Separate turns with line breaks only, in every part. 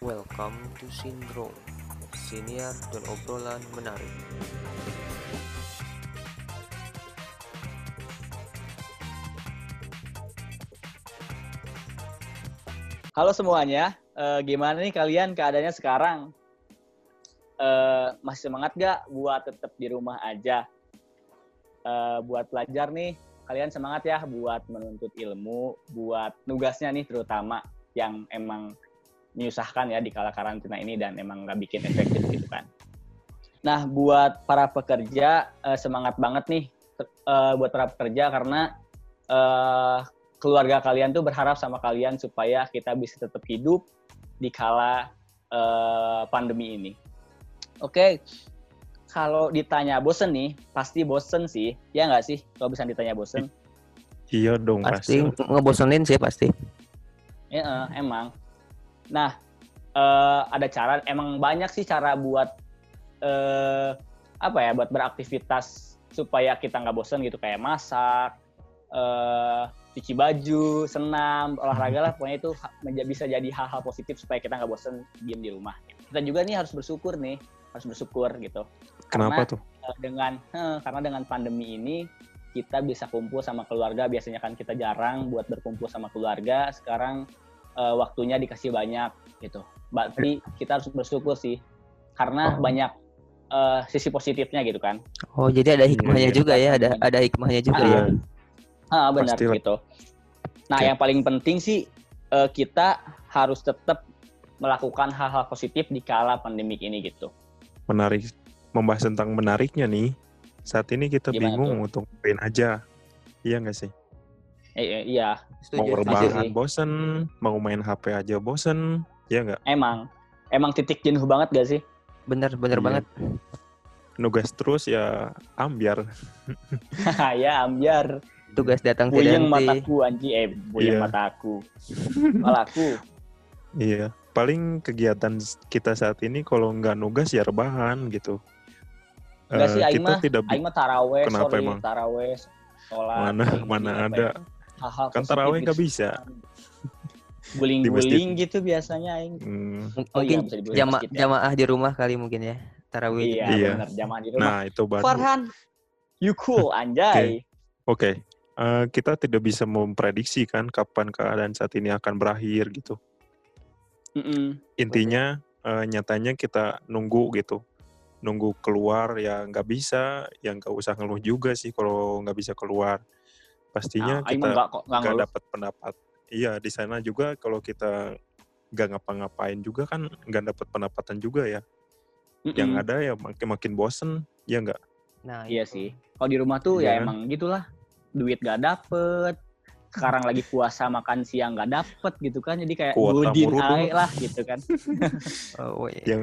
Welcome to Syndrome, siniar dan obrolan menarik.
Halo semuanya, Eh, gimana nih kalian keadaannya sekarang? Eh, masih semangat gak buat tetap di rumah aja? Eh, buat belajar nih, kalian semangat ya buat menuntut ilmu, buat nugasnya nih terutama yang emang menyusahkan ya di kala karantina ini dan emang nggak bikin efektif gitu kan. Nah, buat para pekerja eh, semangat banget nih eh, buat para pekerja karena eh, keluarga kalian tuh berharap sama kalian supaya kita bisa tetap hidup di kala pandemi ini. Oke, kalau ditanya bosen nih, pasti bosen sih, ya nggak sih? Kalau bisa ditanya bosen,
Iya dong
pasti
pasti.
ngebosenin sih pasti
ya eh, emang. Nah, eh, ada cara, emang banyak sih cara buat eh, apa ya, buat beraktivitas supaya kita nggak bosen gitu, kayak masak, eh, cuci baju, senam, olahraga lah, pokoknya itu bisa jadi hal-hal positif supaya kita nggak bosen diem di rumah. Kita juga nih harus bersyukur nih, harus bersyukur gitu.
Kenapa
Karena-
tuh?
Dengan eh, karena dengan pandemi ini kita bisa kumpul sama keluarga biasanya kan kita jarang buat berkumpul sama keluarga sekarang eh, waktunya dikasih banyak gitu berarti kita harus bersyukur sih karena
Oh.
banyak eh, sisi positifnya gitu kan
oh jadi ada hikmahnya
iya.
juga ya ada ada hikmahnya juga
Ah,
ya
ah benar
Pastilah.
gitu nah
Oke.
yang paling penting sih eh, kita harus tetap melakukan hal-hal positif di kala pandemik ini gitu
Menarik. Membahas tentang menariknya nih. Saat ini kita
Gimana
bingung untuk ngapain aja. Iya nggak sih?
Eh, eh, iya
Mau
setuju setuju.
rebahan bosen, mau main HP aja bosen. Iya nggak?
emang emang titik jenuh banget gak sih
bener bener
Iya.
banget
Nugas terus ya ambiar.
ya ambiar
tugas datang
Buyeng
tidak henti
mataku anji eh buyeng
Iya.
mataku malaku
Iya. Paling kegiatan kita saat ini kalau nggak nugas ya rebahan gitu.
Enggak
Eh,
sih aing
kita
mah
tidak
mah taraweh
Kenapa
sorry
emang?
taraweh sholat
mana mana ada
ya, hal-hal
kan
positif
taraweh
gitu.
nggak bisa.
guling-guling gitu biasanya aing
Hmm,
Oh iya,
mungkin
dibuat
jama
masjid ya.
jamaah di rumah kali mungkin ya tarawih
iya,
Iya.
benar jamaah di rumah
Nah itu baru.
Farhan you cool anjay
Oke, eh, kita tidak bisa memprediksi kan kapan keadaan saat ini akan berakhir gitu.
Mm-mm.
Intinya eh, nyatanya kita nunggu gitu, nunggu keluar ya nggak bisa, yang nggak usah ngeluh juga sih kalau nggak bisa keluar. Pastinya
Nah,
kita nggak dapat pendapat. Iya di sana juga kalau kita nggak ngapa-ngapain juga kan nggak dapat pendapatan juga ya. Yang
Mm-mm.
ada ya makin makin bosen, ya nggak.
nah
iya
itu.
sih kalau di rumah tuh ya
Iya.
emang gitulah duit gak dapet sekarang lagi puasa makan siang gak dapet gitu kan jadi kayak godin ae lah gitu kan
oh iya.
yang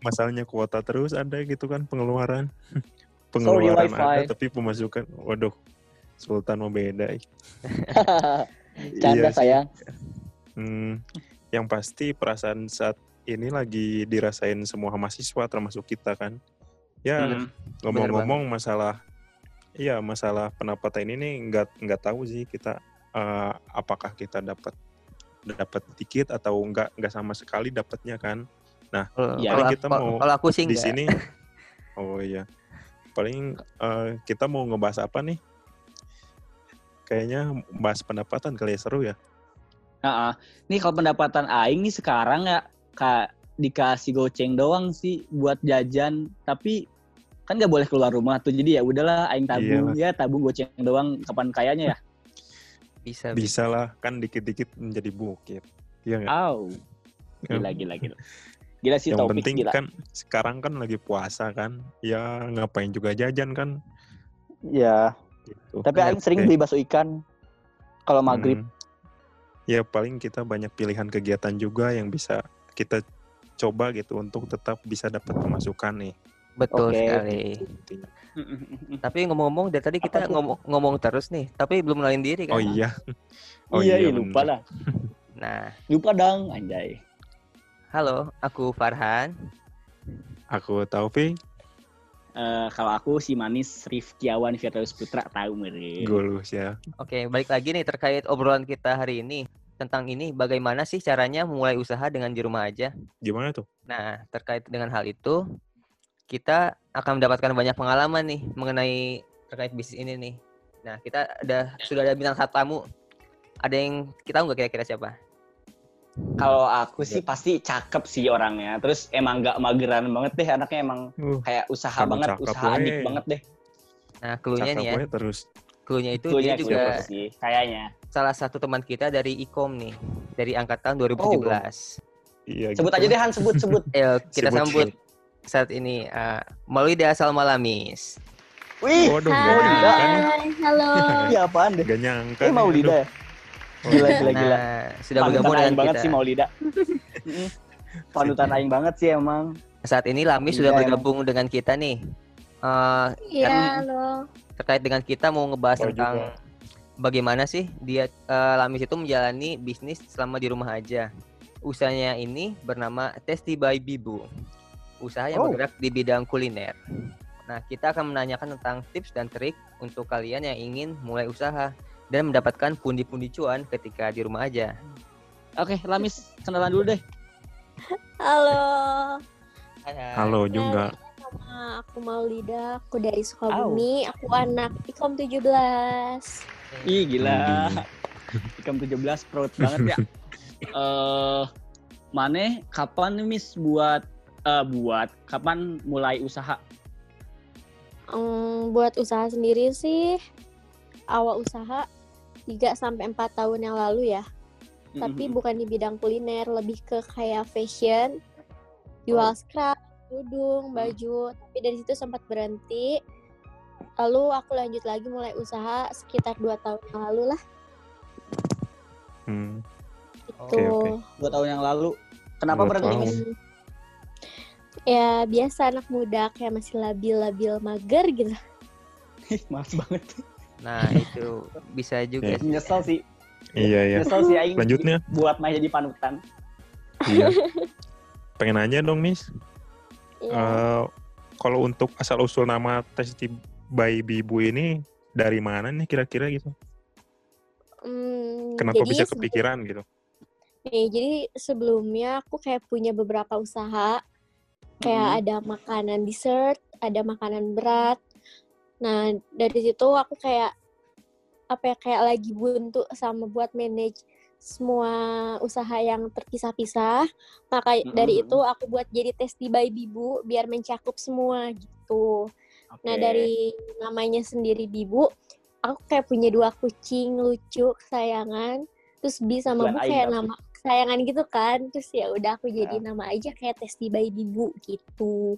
masalahnya kuota terus ada gitu kan pengeluaran
Sorry,
pengeluaran
wifi.
ada tapi pemasukan waduh Sultan mau beda.
Canda
Iya
sayang.
Hmm, yang pasti perasaan saat ini lagi dirasain semua mahasiswa termasuk kita kan. Ya
Mm.
ngomong-ngomong masalah iya masalah pendapatan ini nih nggak nggak tahu sih kita eh, apakah kita dapat dapat dikit atau enggak nggak sama sekali dapatnya kan.
Kalau-
Iya,
kalau
kita mau
kalau aku sih
di
enggak.
sini oh iya paling eh, kita mau ngebahas apa nih kayaknya bahas pendapatan kali ya seru ya
Heeh. Nih kalau pendapatan Aing nih sekarang ya kak dikasih goceng doang sih buat jajan, tapi kan nggak boleh keluar rumah tuh jadi ya udahlah Aing tabung ya tabung goceng doang kapan kayanya ya.
bisa bisa
bisa lah kan dikit-dikit menjadi bukit iya nggak
Au. Gila gila gila. Gila sih
yang
topik
penting
gila.
kan sekarang kan lagi puasa kan ya ngapain juga jajan kan
Ya.
Gitu.
Tapi Aing sering beli bakso ikan kalau maghrib.
Hmm. ya paling kita banyak pilihan kegiatan juga yang bisa kita coba gitu untuk tetap bisa dapat pemasukan nih
betul
Oke.
sekali
intinya.
tapi ngomong-ngomong dari tadi kita ngomong ngomong terus nih tapi belum kenalin diri kan
oh iya oh
iya, iya lupa lah.
nah
Lupa dong anjay.
halo aku Farhan
aku Taufik
Eh, kalau aku si manis Rifkiawan Firdaus Putra tahu meren.
Golus ya
Oke, balik lagi nih terkait obrolan kita hari ini. tentang ini bagaimana sih caranya mulai usaha dengan di rumah aja.
Gimana tuh?
Nah, terkait dengan hal itu, kita akan mendapatkan banyak pengalaman nih mengenai terkait bisnis ini nih. Nah, kita ada sudah ada bintang satu tamu. Ada yang kita tahu nggak kira-kira siapa?
Kalau aku sih pasti cakep sih orangnya. Terus emang nggak mageran banget deh anaknya emang
Uh,
kayak usaha banget, usaha adik
weh.
banget deh.
Nah, clue-nya nih ya.
terus.
Clue-nya itu
Cluenya
dia juga
sih kayaknya.
salah satu teman kita dari Ikom nih, dari angkatan 2017.
Iya.
Sebut
gitu.
aja deh Han, sebut sebut.
Ayo kita
Sebut,
sambut saat ini uh, Maulida Salmalamis.
Wih,
Waduh,
Hai.
gak.
Hai, halo.
iya apaan deh?
Gak nyangka.
Eh Maulida
aduh.
ya? Gila, gila, gila.
Nah, sudah
Panutan
bergabung
aing
dengan
banget
kita.
sih Maulida. Panutan aing banget sih emang.
Saat ini Lamis sudah
emang.
bergabung dengan kita nih. Eh,
Iya,
Kan-
halo.
terkait dengan kita mau ngebahas
Oh,
tentang
juga.
bagaimana sih dia eh, Lamis itu menjalani bisnis selama di rumah aja. Usahanya ini bernama Tasty by Bibu. Usaha yang
Oh.
bergerak di bidang kuliner. Nah, kita akan menanyakan tentang tips dan trik untuk kalian yang ingin mulai usaha dan mendapatkan pundi-pundi cuan ketika di rumah aja.
Oke, Lamis kenalan dulu deh.
Halo.
Halo juga.
Nama aku Maulida, aku dari Sukabumi, aku anak Ikom 17.
Ih, gila. Ikam 17 proud banget ya. Eh, Mane kapan nih Miss buat eh buat kapan mulai usaha?
Em, buat usaha sendiri sih awal usaha 3 sampai 4 tahun yang lalu ya. Tapi
Mm-mm.
bukan di bidang kuliner, lebih ke kayak fashion, jual scrap, kerudung, baju. Tapi dari situ sempat berhenti. Lalu aku lanjut lagi mulai usaha sekitar 2 tahun yang lalu lah.
Hmm.
Itu.
Oke, oke.
dua tahun yang lalu. Kenapa
Dua
berhenti
tahun.
Miss?
Ya biasa anak muda kayak masih labil-labil mager gitu.
Ih, Males banget.
Nah, itu bisa juga
Iya.
sih.
Nyesel sih.
Iya ya.
Nyesel sih aing
Lanjutnya.
buat main jadi panutan.
Iya. Pengen nanya dong, Miss.
Iya.
Eh, kalau untuk asal usul nama Tasty by Bibu ini dari mana nih kira-kira gitu?
Hmm,
Kenapa
jadi
bisa kepikiran gitu?
Nih, jadi sebelumnya aku kayak punya beberapa usaha. Kayak
Mhm.
ada makanan dessert, ada makanan berat. Nah, dari situ aku kayak apa ya kayak lagi buntu sama buat manage semua usaha yang terpisah-pisah. Maka dari
Mhm.
itu aku buat jadi Tasty by Bibu biar mencakup semua gitu. Nah,
Oke.
dari namanya sendiri Bibu, aku kayak punya dua kucing lucu kesayangan. Terus Bi sama Bu kayak nama kesayangan gitu kan. Terus ya udah aku jadi
Ya.
nama aja kayak Tasty by Bibu gitu.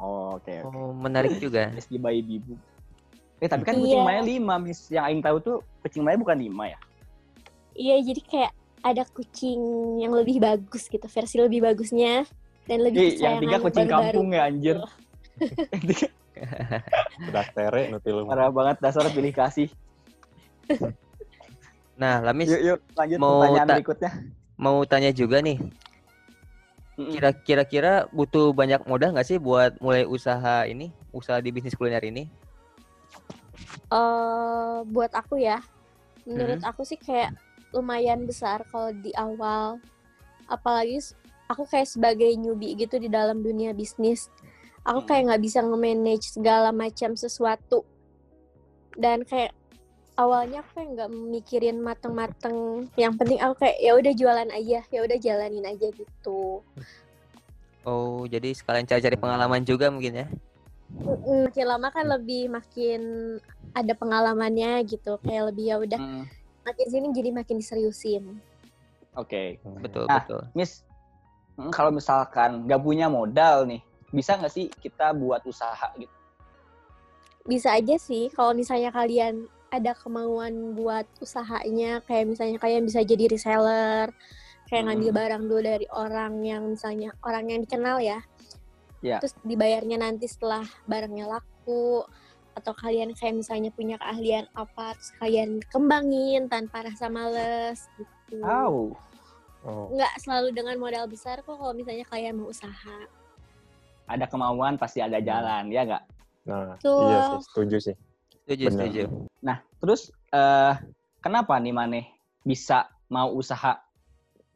Oh, oke oke.
Oh, menarik juga.
Di bayi bibu. Eh tapi kan
Iya.
kucing Maya lima, Miss. Yang aing tahu tuh kucing Maya bukan lima ya?
Iya, jadi kayak ada kucing yang lebih bagus gitu, versi lebih bagusnya dan lebih
Ih, yang tiga kucing
baru-baru.
kampung ya anjir.
Udah tere nanti lu.
Parah banget dasar pilih kasih.
Nah, Lamis
Yuk yuk lanjut
Mau
pertanyaan
ta-
berikutnya.
mau tanya juga nih,
Mm-mm.
kira kira-kira butuh banyak modal nggak sih buat mulai usaha ini, usaha di bisnis kuliner ini?
eh buat aku ya, menurut aku sih kayak lumayan besar kalau di awal. Apalagi aku kayak sebagai newbie gitu di dalam dunia bisnis. Aku kayak nggak bisa nge-manage segala macam sesuatu. Dan kayak awalnya aku kayak nggak mikirin mateng-mateng. Yang penting aku kayak ya udah jualan aja, ya udah jalanin aja gitu.
Oh, jadi sekalian cari-cari pengalaman juga mungkin ya?
Makin lama kan lebih makin ada pengalamannya gitu. Kayak lebih ya udah
Mm,
makin sini jadi makin diseriusin.
Oke.
Betul,
Nah.
betul.
Miss, mm, kalau misalkan nggak punya modal nih, bisa nggak sih kita buat usaha gitu?
Bisa aja sih kalau misalnya kalian ada kemauan buat usahanya, kayak misalnya kalian bisa jadi reseller, kayak ngambil
Hmm.
barang dulu dari orang yang misalnya orang yang dikenal ya.
Ya.
Terus dibayarnya nanti setelah barangnya laku atau kalian kayak misalnya punya keahlian apa terus kalian kembangin tanpa rasa males gitu.
Wow.
Oh,
Nggak selalu dengan modal besar kok kalau misalnya kalian mau usaha.
Ada kemauan pasti ada jalan, ya nggak?
nah,
Betul.
iya sih, setuju sih.
Setuju, setuju.
Nah, terus eh kenapa nih Maneh bisa mau usaha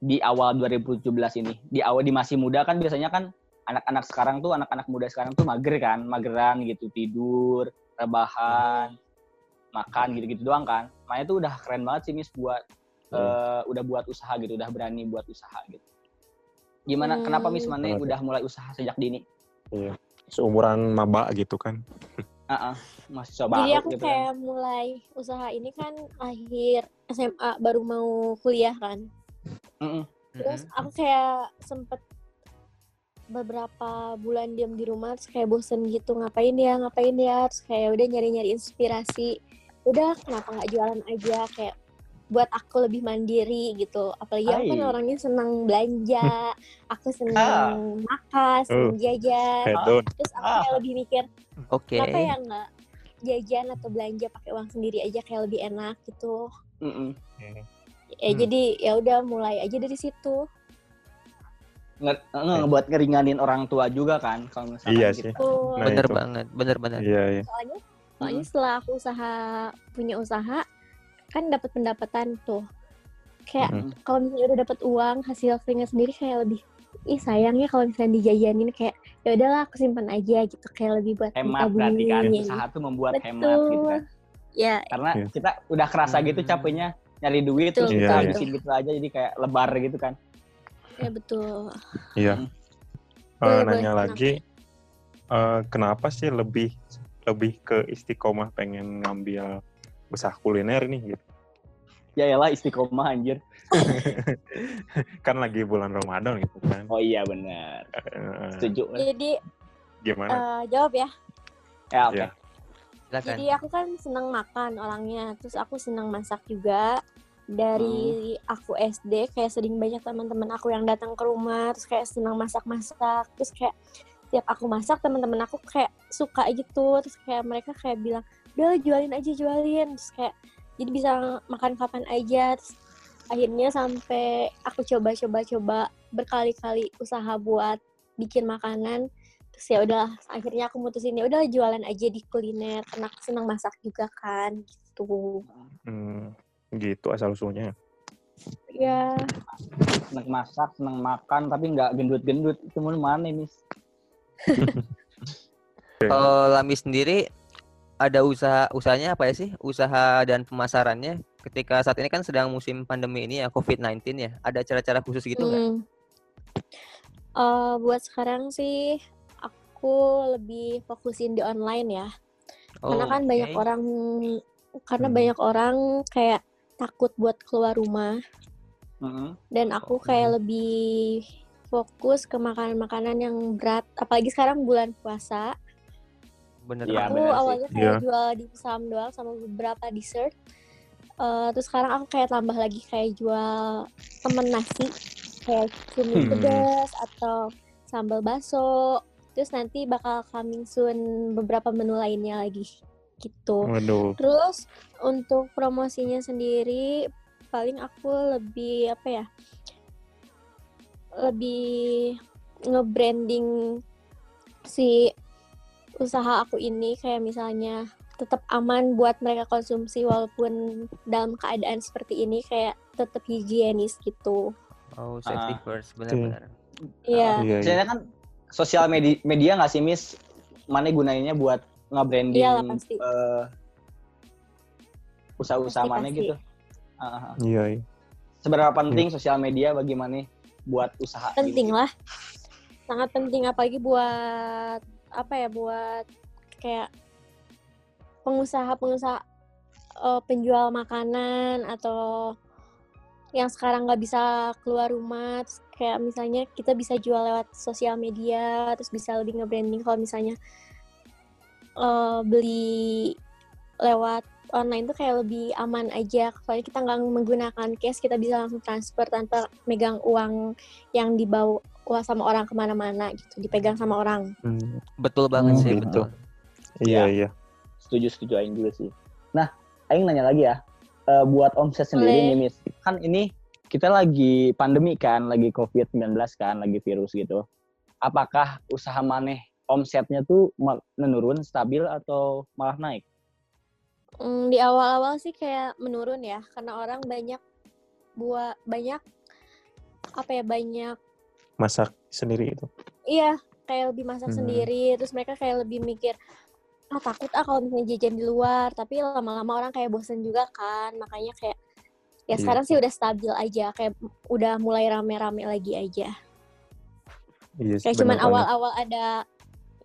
di awal 2017 ini? Di awal di masih muda kan biasanya kan anak-anak sekarang tuh anak-anak muda sekarang tuh mager kan, mageran gitu, tidur, rebahan, makan gitu-gitu doang kan. Makanya tuh udah keren banget sih Miss buat eh, udah buat usaha gitu, udah berani buat usaha gitu. Gimana
Hmm.
kenapa Miss Mane udah mulai usaha sejak dini?
Iya. Seumuran maba gitu kan.
Heeh, mahasiswa
Jadi
baru
aku
gitu
kayak
kan.
mulai usaha ini kan akhir SMA baru mau kuliah kan.
Mm-mm.
Terus aku kayak sempet beberapa bulan diam di rumah terus kayak bosen gitu ngapain ya ngapain ya terus kayak udah nyari-nyari inspirasi udah kenapa nggak jualan aja kayak buat aku lebih mandiri gitu apalagi aku kan orangnya senang belanja aku senang makan senang jajan
Hedon.
terus aku
Ah.
kayak lebih mikir
Oke.
kenapa ya nggak jajan atau belanja pakai uang sendiri aja kayak lebih enak gitu
Mm-mm.
ya
Hmm.
jadi ya udah mulai aja dari situ
Nge- nge- ngebuat ngeringanin orang tua juga kan kalau misalkan
Iya
gitu.
sih. Nah,
Bener
itu.
banget, bener-bener.
Iya, iya.
soalnya soalnya setelah aku usaha punya usaha kan dapat pendapatan tuh kayak
Mhm.
kalau misalnya udah dapat uang hasil keringat sendiri kayak lebih ih sayangnya kalau misalnya dijajanin kayak ya udahlah aku simpan aja gitu kayak lebih buat
hemat berarti kan usaha tuh membuat
Betul.
hemat gitu kan
ya
karena
Iya.
kita udah kerasa gitu
Hmm.
capeknya nyari duit
Betul,
terus
Iya,
kita
iya.
habisin gitu aja jadi kayak lebar gitu kan
ya betul
Iya.
Hmm.
Eh,
Boleh,
nanya
boleh.
lagi, eh, kenapa sih lebih lebih ke istiqomah pengen ngambil usaha kuliner nih gitu?
ya elah istiqomah anjir
kan lagi bulan Ramadan gitu kan.
oh iya benar setuju
jadi
gimana?
eh, jawab ya
ya oke
Iya.
Silakan.
Jadi aku kan senang makan orangnya, terus aku senang masak juga. Dari aku SD kayak sering banyak teman-teman aku yang datang ke rumah, terus kayak senang masak-masak, terus kayak tiap aku masak teman-teman aku kayak suka gitu, terus kayak mereka kayak bilang, udah jualin aja jualin, terus kayak jadi bisa makan kapan aja. Terus akhirnya sampai aku coba-coba-coba berkali-kali usaha buat bikin makanan. Terus ya udah akhirnya aku mutusin ya udah jualan aja di kuliner. Karena aku senang masak juga kan gitu.
Hmm, gitu asal usulnya.
ya
seneng masak seneng makan tapi nggak gendut-gendut. Itu mau mana mis
Kalau Lami sendiri ada usaha usahanya apa ya sih? Usaha dan pemasarannya ketika saat ini kan sedang musim pandemi ini ya COVID-19 ya. Ada cara-cara khusus gitu nggak?
Hmm. Eh, buat sekarang sih aku lebih fokusin di online ya karena kan banyak
oke.
orang karena
Hmm.
banyak orang kayak takut buat keluar rumah
Mm-mm.
dan aku kayak lebih fokus ke makanan-makanan yang berat apalagi sekarang bulan puasa
bener
Iya,
aku
benar sih.
awalnya kayak
Iya.
jual di saham doang sama beberapa dessert Eh, terus sekarang aku kayak tambah lagi kayak jual temen nasi kayak cumi
Hmm.
pedas atau sambal baso terus nanti bakal coming soon beberapa menu lainnya lagi gitu
Waduh.
terus untuk promosinya sendiri paling aku lebih apa ya lebih nge-branding si usaha aku ini kayak misalnya tetap aman buat mereka konsumsi walaupun dalam keadaan seperti ini kayak tetap higienis gitu.
Oh, safety
Ah.
first, benar-benar.
Iya.
Iya, iya.
Sebenarnya kan sosial media media nggak sih mis mana gunainnya buat nge-branding
Iyalah, pasti.
eh, usaha-usaha mana gitu ah.
Iya, iya.
seberapa penting sosial media bagi mana buat usaha
penting
gitu?
lah sangat penting apalagi buat apa ya buat kayak pengusaha-pengusaha eh, penjual makanan atau yang sekarang nggak bisa keluar rumah terus kayak misalnya kita bisa jual lewat sosial media terus bisa lebih nge-branding. Kalau misalnya eh, beli lewat online tuh kayak lebih aman aja. Soalnya kita nggak menggunakan cash kita bisa langsung transfer tanpa megang uang yang dibawa sama orang ke mana-mana gitu dipegang sama orang.
Hmm,
Betul banget
Hmm,
sih,
gitu.
betul.
Iya, iya.
setuju setuju Aing juga sih. Nah Aing nanya lagi ya. Eh, buat omset sendiri nih mis kan ini kita lagi pandemi kan lagi covid 19 kan lagi virus gitu. Apakah usaha maneh omsetnya tuh menurun stabil atau malah naik?
Hmm, di awal-awal sih kayak menurun ya karena orang banyak buat banyak apa ya banyak
Masak sendiri itu.
iya kayak lebih masak
Hmm.
sendiri. Terus mereka kayak lebih mikir ah takut ah kalau misalnya jajan di luar. Tapi lama-lama orang kayak bosen juga kan. Makanya kayak ya
Iya.
sekarang sih udah stabil aja. Kayak udah mulai rame-rame lagi aja.
Iya,
kayak cuman awal-awal ada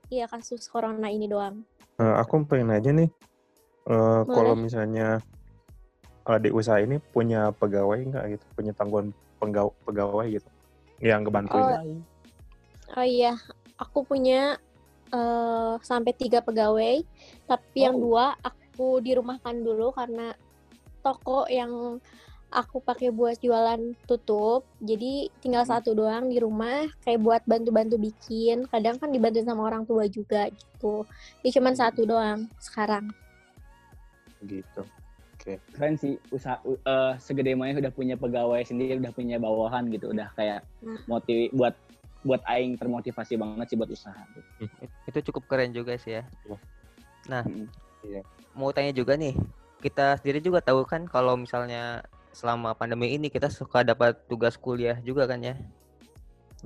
iya kasus corona ini doang.
Eh, aku pengen aja nih, eh, kalau misalnya adik usaha ini punya pegawai nggak gitu, punya tanggungan pegawai gitu, yang ngebantuin.
Oh, Oh iya, aku punya eh, sampai tiga pegawai, tapi yang
Oh.
dua aku dirumahkan dulu karena toko yang aku pakai buat jualan tutup, jadi tinggal
Hmm.
satu doang di rumah, kayak buat bantu-bantu bikin. Kadang kan dibantuin sama orang tua juga gitu. Jadi cuman satu doang sekarang.
Gitu.
Keren sih usaha u- eh, segede mana udah punya pegawai sendiri udah punya bawahan gitu udah kayak
Nah.
motiv buat buat aing termotivasi banget sih buat usaha gitu.
Itu cukup keren juga sih ya.
Wah.
Nah,
Mm.
Iya.
mau tanya juga nih, kita sendiri juga tahu kan kalau misalnya selama pandemi ini kita suka dapat tugas kuliah juga kan ya.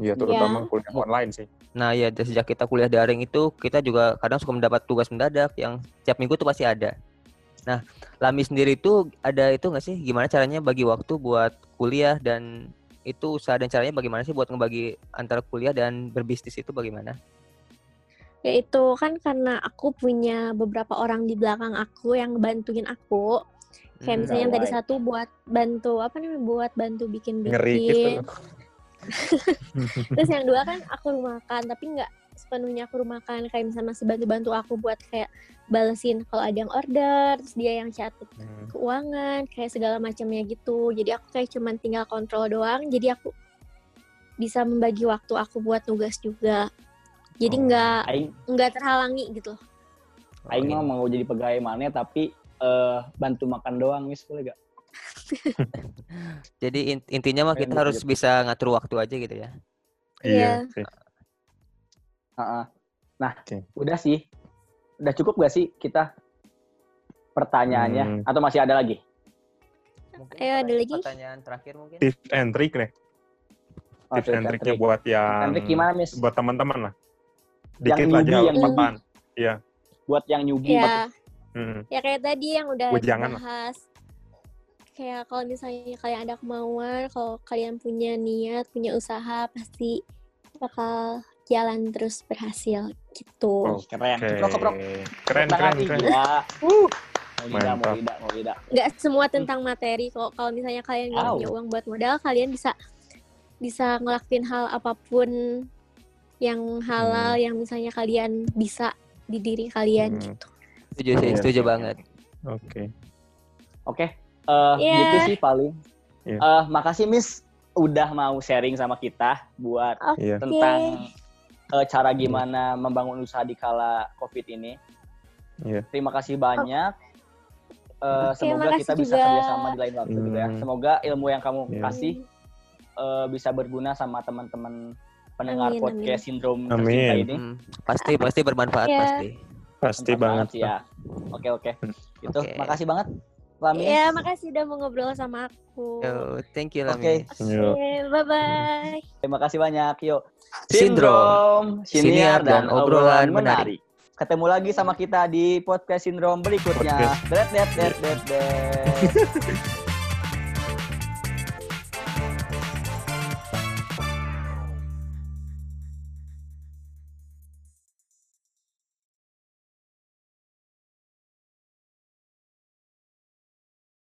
Iya, terutama kuliah online sih.
Nah ya dari sejak kita kuliah daring itu kita juga kadang suka mendapat tugas mendadak yang setiap minggu tuh pasti ada. Nah Lami sendiri itu ada itu nggak sih gimana caranya bagi waktu buat kuliah dan itu usaha dan caranya bagaimana sih buat ngebagi antara kuliah dan berbisnis itu bagaimana?
Ya itu kan karena aku punya beberapa orang di belakang aku yang bantuin aku. Kayak
Hmm,
misalnya yang tadi satu buat bantu apa namanya buat bantu bikin bikin.
Ngeri gitu.
Terus yang dua kan aku rumahkan tapi nggak sepenuhnya aku rumahkan kayak misalnya masih bantu-bantu aku buat kayak balesin kalau ada yang order, terus dia yang catat
Hmm.
keuangan, kayak segala macamnya gitu. Jadi aku kayak cuman tinggal kontrol doang. Jadi aku bisa membagi waktu aku buat tugas juga. Jadi
Oh.
nggak
Aing
nggak terhalangi gitu.
aing
Oke.
mah mau jadi pegawai mana tapi eh, bantu makan doang mis boleh gak?
Jadi in- intinya mah kita harus bisa ngatur waktu aja gitu ya.
Iya.
Iya.
Heeh. Nah,
Oke.
udah sih. Udah cukup gak sih kita pertanyaannya
Hmm.
atau masih ada lagi?
Mungkin
Ayo, ada
pertanyaan-
lagi?
Pertanyaan terakhir mungkin.
Tips and trick nih.
Oh,
Tips and triknya buat yang
Hendrik gimana, Miss?
buat teman-teman lah.
Yang
Dikit
newbie,
aja
yang
apaan.
Buat yang newbie,
Ya,
Hmm.
ya kayak tadi yang udah
Gua jangan lah.
dibahas. Kayak kalau misalnya kalian ada kemauan, kalau kalian punya niat, punya usaha, pasti bakal jalan terus berhasil gitu.
Oh.
keren. Keprok.
Keren,
tangan
keren,
nih,
keren.
gila. Uh. Mau lidah, mau mau lidah.
nggak semua tentang materi kok kalau misalnya kalian nggak
Au.
punya uang buat modal kalian bisa bisa ngelakuin hal apa pun yang halal yang misalnya kalian bisa di diri kalian
Hmm.
gitu
Setuju sih,
Iya,
setuju banget.
Oke.
Oke, eh,
Iya.
gitu sih paling.
Iya.
Eh, makasih Miss udah mau sharing sama kita buat
oke
Iya.
tentang cara gimana membangun usaha di kala COVID ini.
Iya.
Terima kasih banyak. Eh,
Oke,
semoga kita bisa
juga.
kerjasama di lain waktu gitu ya.
Hmm.
Semoga ilmu yang kamu
Iya.
kasih eh, bisa berguna sama teman-teman pendengar
Amin,
podcast sindrom
Amin.
tercinta ini.
Hmm, pasti pasti bermanfaat
Iya.
pasti.
Pasti banget.
sih ya. Oke oke. Itu
Oke.
makasih banget. Lami.
ya makasih udah mau ngobrol sama aku
Yo, thank you
Oke.
Lami.
Oke, bye bye
Terima kasih banyak. Yuk.
Sindrom.
siniar dan obrolan
menarik.
menarik. Ketemu lagi sama kita di podcast sindrom berikutnya.
Podcast.
Dret, dret, dret, dret, dret.